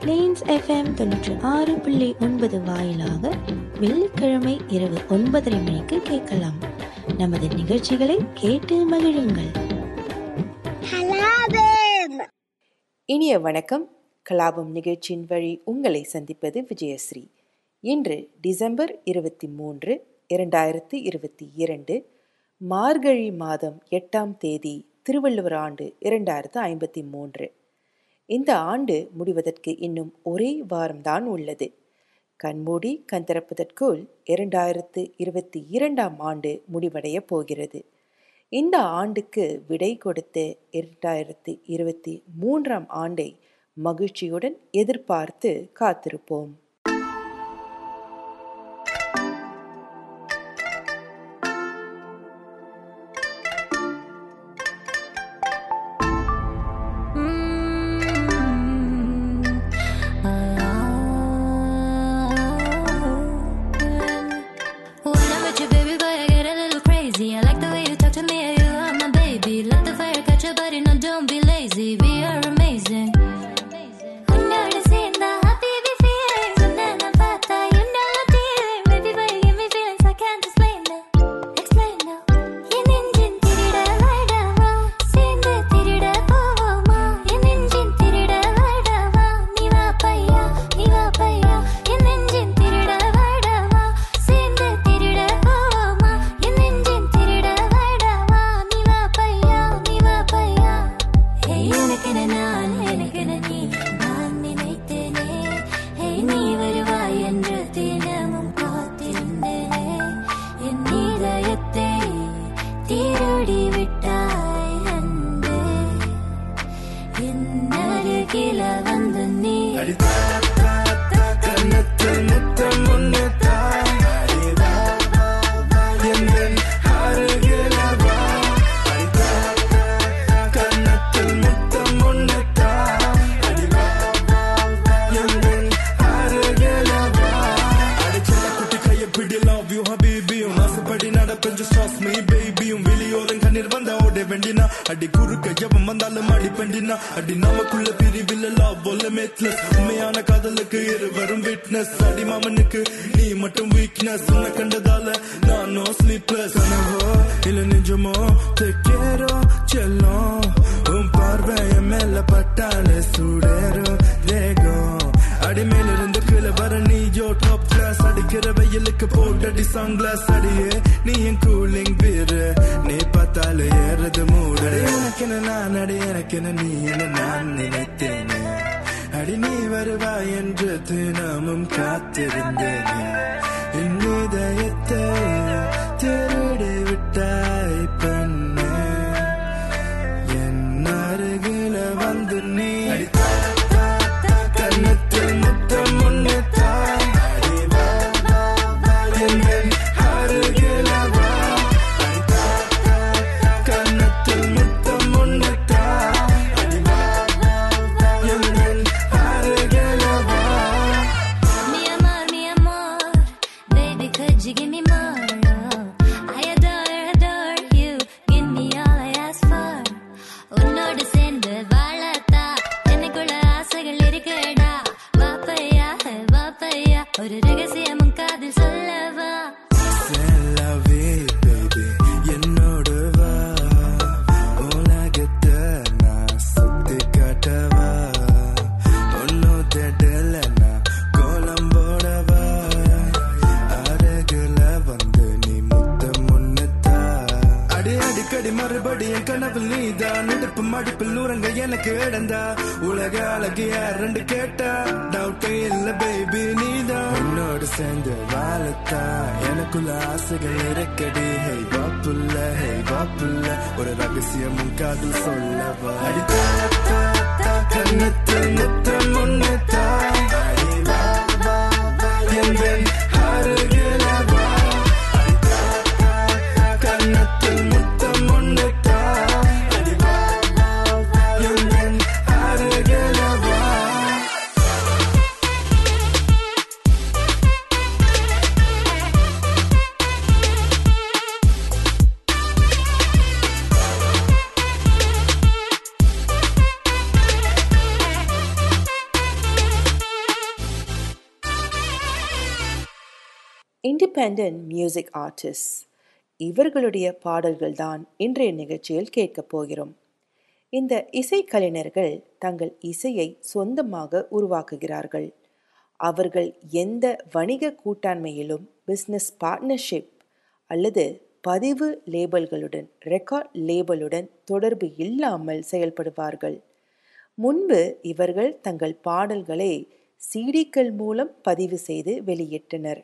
Planes FM தொண்ணூற்றி ஆறு புள்ளி ஒன்பது வாயிலாக வெள்ளிக்கிழமை இரவு ஒன்பதரை மணிக்கு கேட்கலாம். நமது நிகழ்ச்சிகளை கேட்டு மகிழுங்கள். இனிய வணக்கம். கலாபம் நிகழ்ச்சியின் வழி உங்களை சந்திப்பது விஜயஸ்ரீ. இன்று டிசம்பர் இருபத்தி மூன்று இரண்டாயிரத்து இருபத்தி இரண்டு மார்கழி மாதம் எட்டாம் தேதி திருவள்ளுவர் ஆண்டு இரண்டாயிரத்து ஐம்பத்தி மூன்று. இந்த ஆண்டு முடிவதற்கு இன்னும் ஒரே வாரம்தான் உள்ளது. கண்மூடி கண் திறப்பதற்குள் இரண்டாயிரத்து இருபத்தி இரண்டாம் ஆண்டு முடிவடைய போகிறது. இந்த ஆண்டுக்கு விடை கொடுத்து இரண்டாயிரத்து இருபத்தி மூன்றாம் ஆண்டை மகிழ்ச்சியுடன் எதிர்பார்த்து காத்திருப்போம். Your body, no, don't be lazy. We are amazing. அருகில வந்து நீ அடி குறுக்க எவன் வந்தாலும் அடி பெண்டினா. அடி நமக்குள்ள பிரிவில் லவ் மேட்லஸ் உண்மையான காதலுக்கு இருவரும் விட்னஸ் அடி மாமனுக்கு நீ மட்டும் வீக்னஸ் உன்னை கண்டதால நான் நோ ஸ்லீப்லெஸ் கனவோ இல்ல நிஜமோ தெக்கேரோ செல்லம் உன் பார்வைய மேல பட்டாலே சுடேரோ தேகம் அடிமேல இருந்து கீழே வர நீயோ டாப் கிளாஸ் அடிக்கிற வெயிலுக்கு போட்டடி சன்கிளாஸ் அடியே நீ என் கூலிங் பேரு பார்த்தாலே ஏறது மூடு. எனக்கென நான் அடி எனக்கென நீ என நான் நினைத்தேனே. அடி நீ வருவாய் என்று தினமும் காத்திருந்தேனே. என் இதயத்தை திருடி எனக்குள்ள ஆசைகள் இருக்கடி ஹே வாப்புள்ள ஹே வாப்புள்ள ஒரு ரகசியமும் காதல் சொல்லவா? அடி தா, தா, தா, கன்னத்தில் முத்தம் முன்னத்தா அடி என் இண்டிபெண்டன்ட் மியூசிக் ஆர்டிஸ்ட் இவர்களுடைய பாடல்கள்தான் இன்றைய நிகழ்ச்சியில் கேட்கப் போகிறோம். இந்த இசைக்கலைஞர்கள் தங்கள் இசையை சொந்தமாக உருவாக்குகிறார்கள். அவர்கள் எந்த வணிக கூட்டாண்மையிலும் பிஸ்னஸ் பார்ட்னர்ஷிப் அல்லது பதிவு லேபல்களுடன் ரெக்கார்ட் லேபலுடன் தொடர்பு இல்லாமல் செயல்படுவார்கள். முன்பு இவர்கள் தங்கள் பாடல்களை சிடிக்கள் மூலம் பதிவு செய்து வெளியிட்டனர்.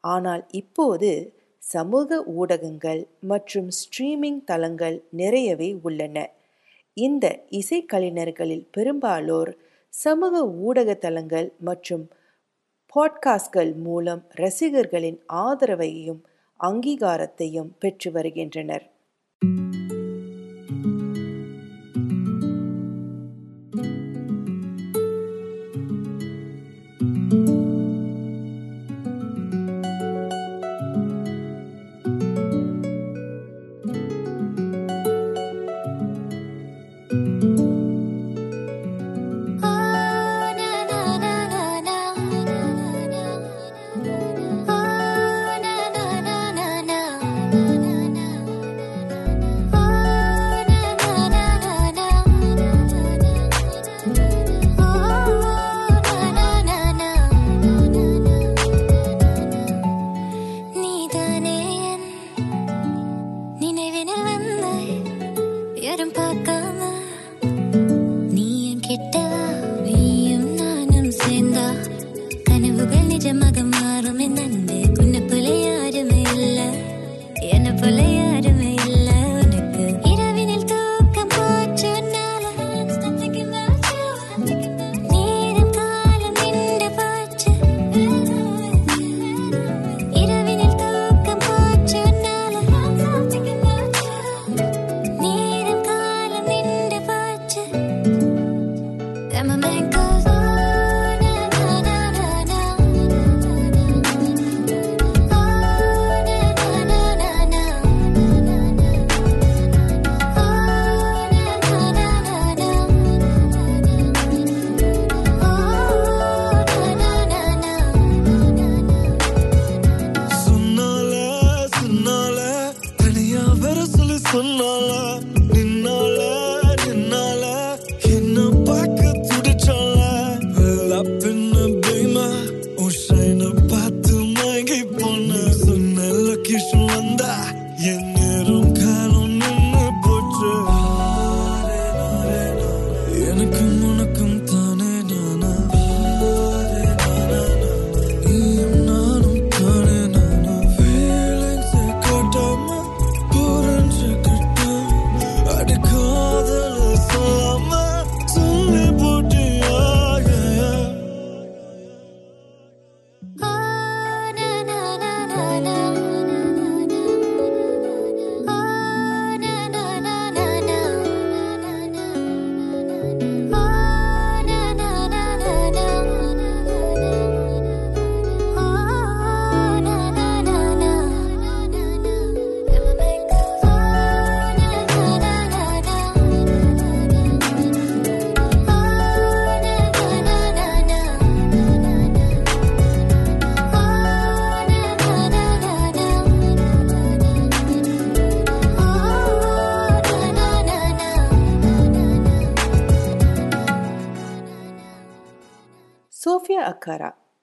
ஆனால் இப்போது சமூக ஊடகங்கள் மற்றும் ஸ்ட்ரீமிங் தளங்கள் நிறையவே உள்ளன. இந்த இசைக்கலைஞர்களில் பெரும்பாலோர் சமூக ஊடக தளங்கள் மற்றும் பாட்காஸ்ட்கள் மூலம் ரசிகர்களின் ஆதரவையும் அங்கீகாரத்தையும் பெற்று வருகின்றனர்.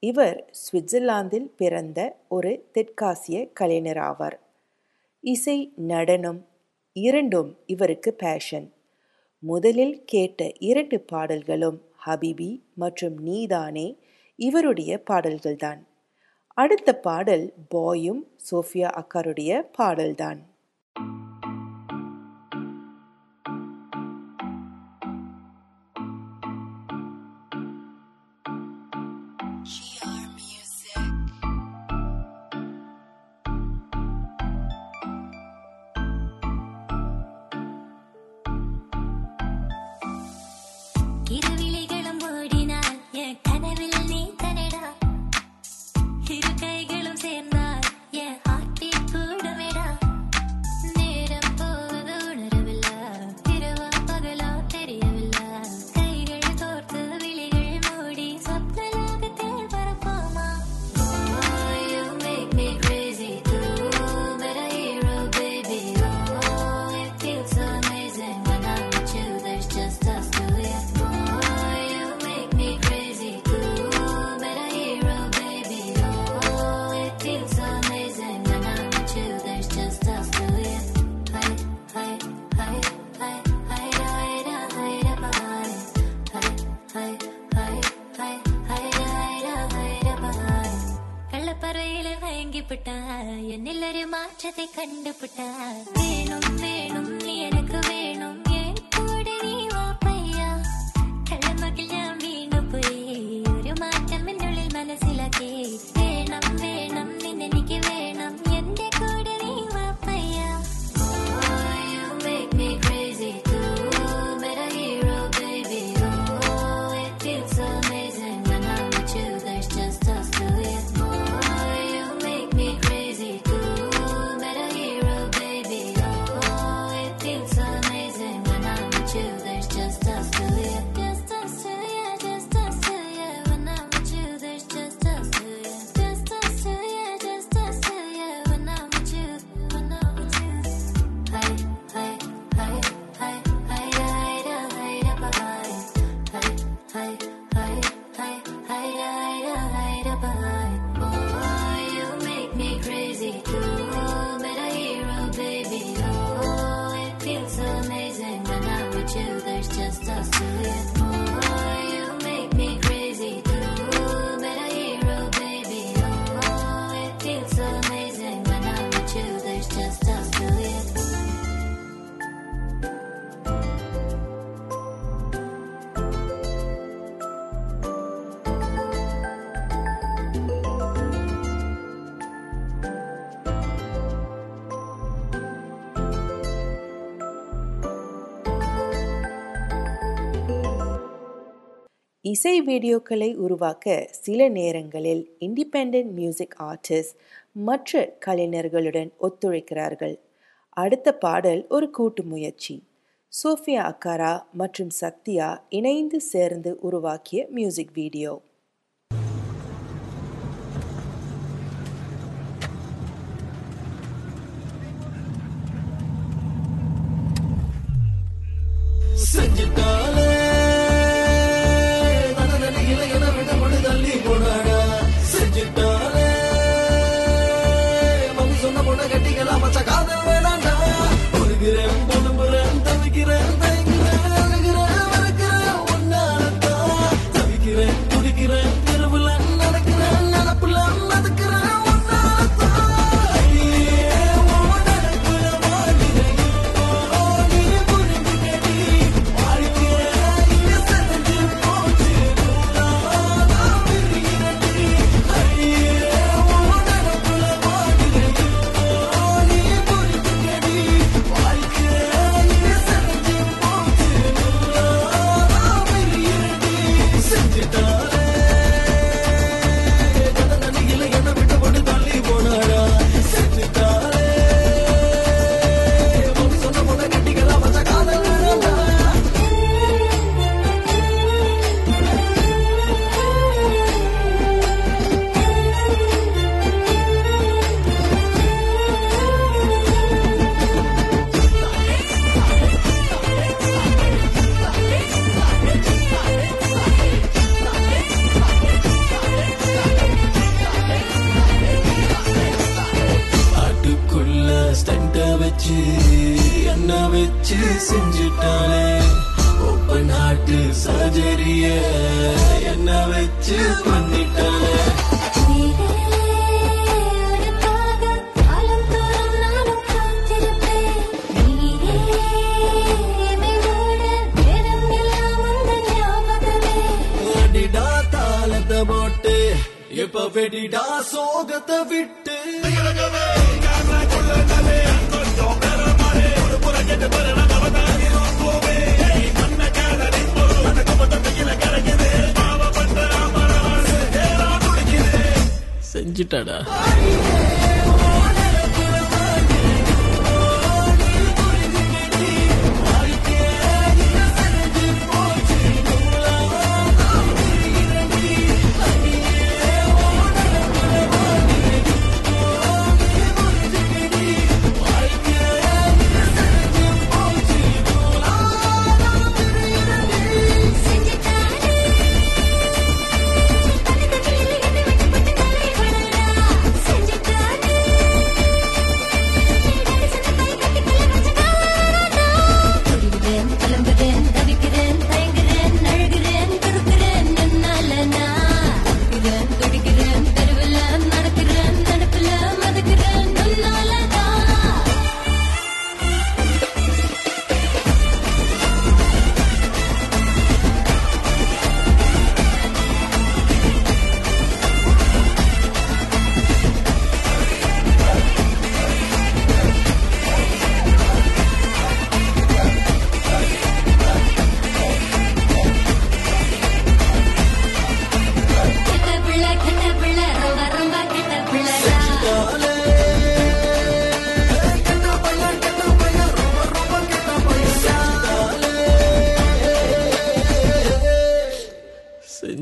இவர் சுவிட்சர்லாந்தில் பிறந்த ஒரு தெற்காசிய கலைஞர் ஆவார் இசை நடனம் இரண்டும் இவருக்கு பேஷன் முதலில் கேட்ட இரண்டு பாடல்களும் ஹபிபி மற்றும் நீதானே இவருடைய பாடல்கள்தான். அடுத்த பாடல் பாயும் சோஃபியா அக்காருடைய பாடல்தான். இசை வீடியோக்களை உருவாக்க சில நேரங்களில் இண்டிபெண்ட் மியூசிக் ஆர்டிஸ்ட் மற்ற கலைஞர்களுடன் ஒத்துழைக்கிறார்கள். அடுத்த பாடல் ஒரு கூட்டு முயற்சி. சோஃபியா அக்காரா மற்றும் சத்யா இணைந்து சேர்ந்து உருவாக்கிய மியூசிக் வீடியோ it செஞ்சிட்டாடா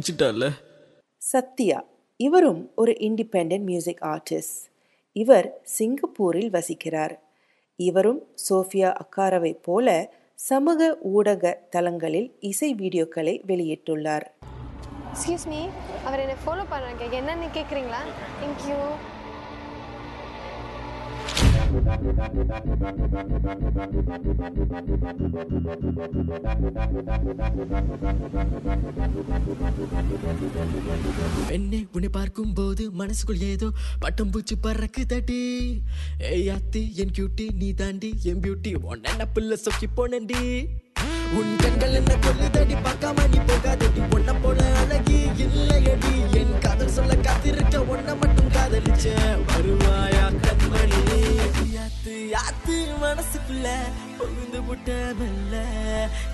செஞ்சுட்டால சத்யா இவரும் ஒரு இண்டிபெண்டன்ட் மியூசிக் ஆர்டிஸ்ட் இவர் சிங்கப்பூரில் வசிக்கிறார். இவரும் சோஃபியா அக்காரவை போல சமூக ஊடக தளங்களில் இசை வீடியோக்களை வெளியிட்டுள்ளார். எக்ஸ்கியூஸ் மீ அவர் என்னை ஃபாலோ பண்ணுறாங்க என்னன்னு கேட்குறீங்களா தேங்க்யூ பெண்ணை உன்னை பார்க்கும் போது மனசுக்குள் ஏதோ பட்டம் பூச்சி பறக்கு தட்டி ஏய் அத்தி என் கியூட்டி நீ தாண்டி என் பியூட்டி உன்ன புள்ள சொக்கி போனண்டி உன் கண்கள் என்ன கொல்லுதடி பார்க்காம நீ போகாதடி. பொண்ண போல அழகி இல்லையடி. என் காதல் சொல்ல காத்திருக்க உன்னை மட்டும் காதலிச்சேன். மனசுக்குள்ள புகுந்து புட்ட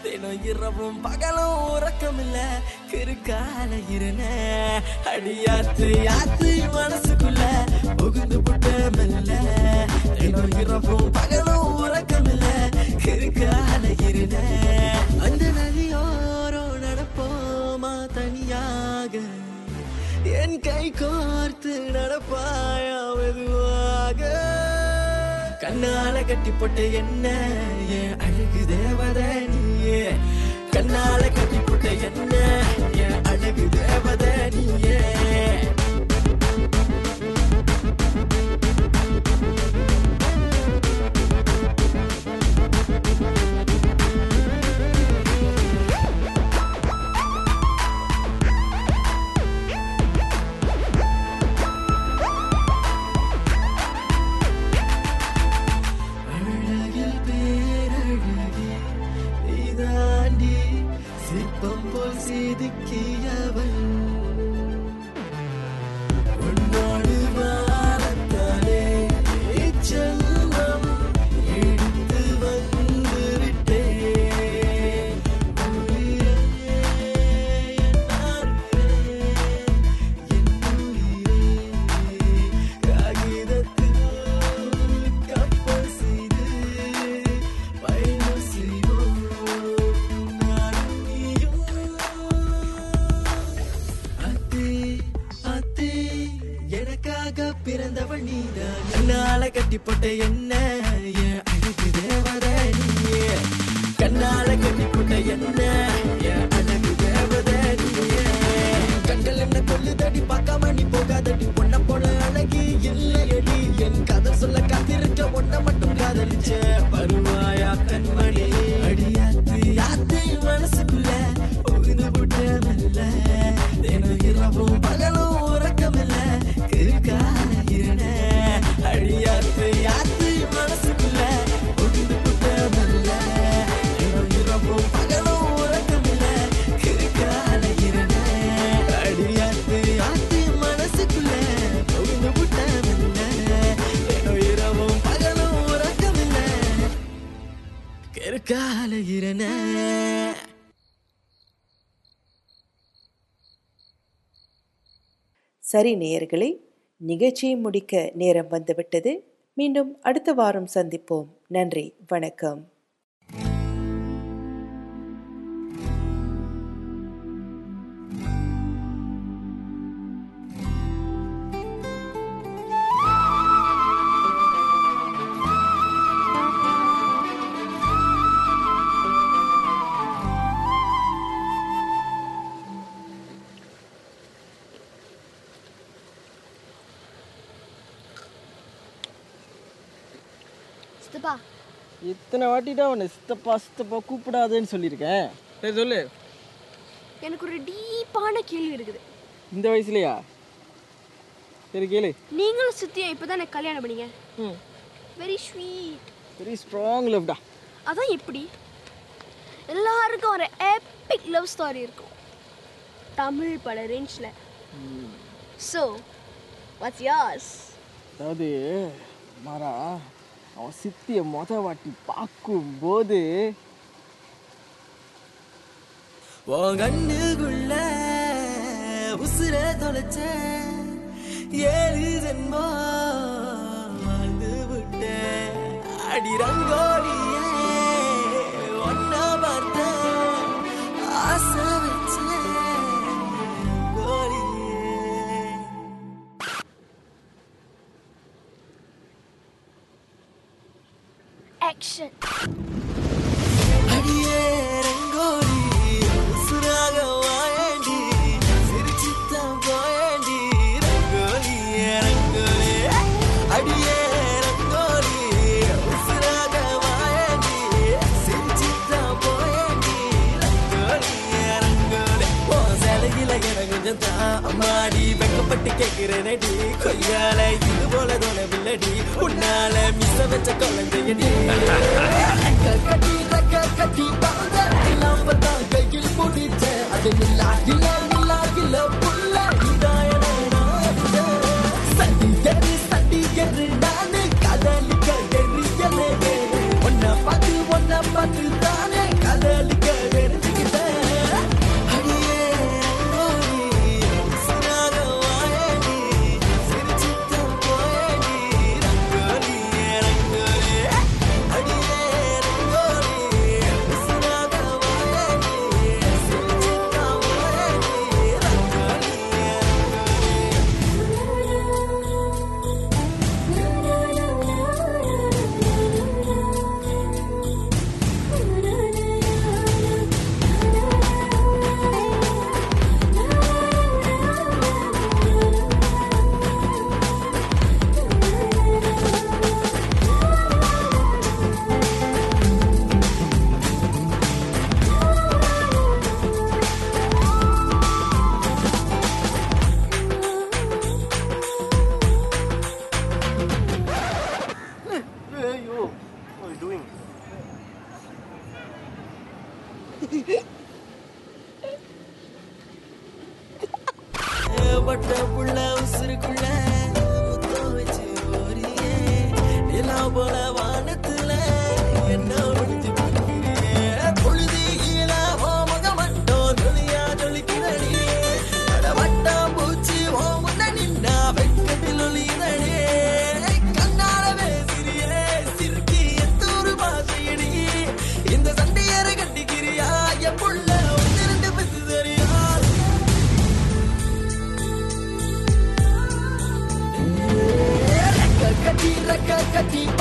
தினம் இரவும் பகலும் உறக்கமில்ல கிருக்கால இருன அடியாத்து யாத்து மனசுக்குள்ள புகுந்து புட்ட தினம் இரவும் பகலும் உறக்கமில்ல கிருக்கால இருன அந்த நதியோரோ நடப்போமா தனியாக? என் கை கோர்த்து நடப்பாயா மெதுவாக கண்ணால கட்டி போட்ட என்ன? என் அழகு தேவதை நீயே. கண்ணால கட்டி போட்ட என்ன? சரி நேயர்களே நிகழ்ச்சியை முடிக்க நேரம் வந்துவிட்டது. மீண்டும் அடுத்த வாரம் சந்திப்போம். நன்றி வணக்கம். இத்தனை வாட்டிட்டா உன்னை சித்தப்பா சித்தப்பா கூப்பிடாதேன்னு சொல்லியிருக்கேன். சரி சொல்லு. எனக்கு ஒரு டீப்பான கேள்வி இருக்குது. இந்த வயசுலயா? சரி கேளு. நீங்களும் சித்தியும் இப்போ தான் கல்யாணம் பண்ணீங்க. ம். வெரி ஸ்வீட் வெரி ஸ்ட்ராங் லவ்டா அதான் எப்படி? எல்லாருக்கும் ஒரு எப்பிக் லவ் ஸ்டோரி இருக்கும். தமிழ் பட ரேஞ்சில் ஸோ வாட்ஸ் யாஸ் அதாவது மாறா அவன் சித்தியை மொத வாட்டி பார்க்கும்போது உன் கண்ணுக்குள்ள உசுர தொலைச்ச ஏழு ஜென்மா வாழ்ந்து விட்ட அடி ரங்கோடியா action. அம்மாடி வெக்கப்பட்டு கேட்கிறேனடி கொய்யால இது போல தோணவில்லடி. உன்னால மிஸ் வச்ச குழந்தையடி கட்டி கட்டி கையில் முடிச்ச அது இல்லாட்டில் பட்ட புள்ள உசுருக்குள்ள முத்தம் வச்சு போறியே நிலா போல Katiba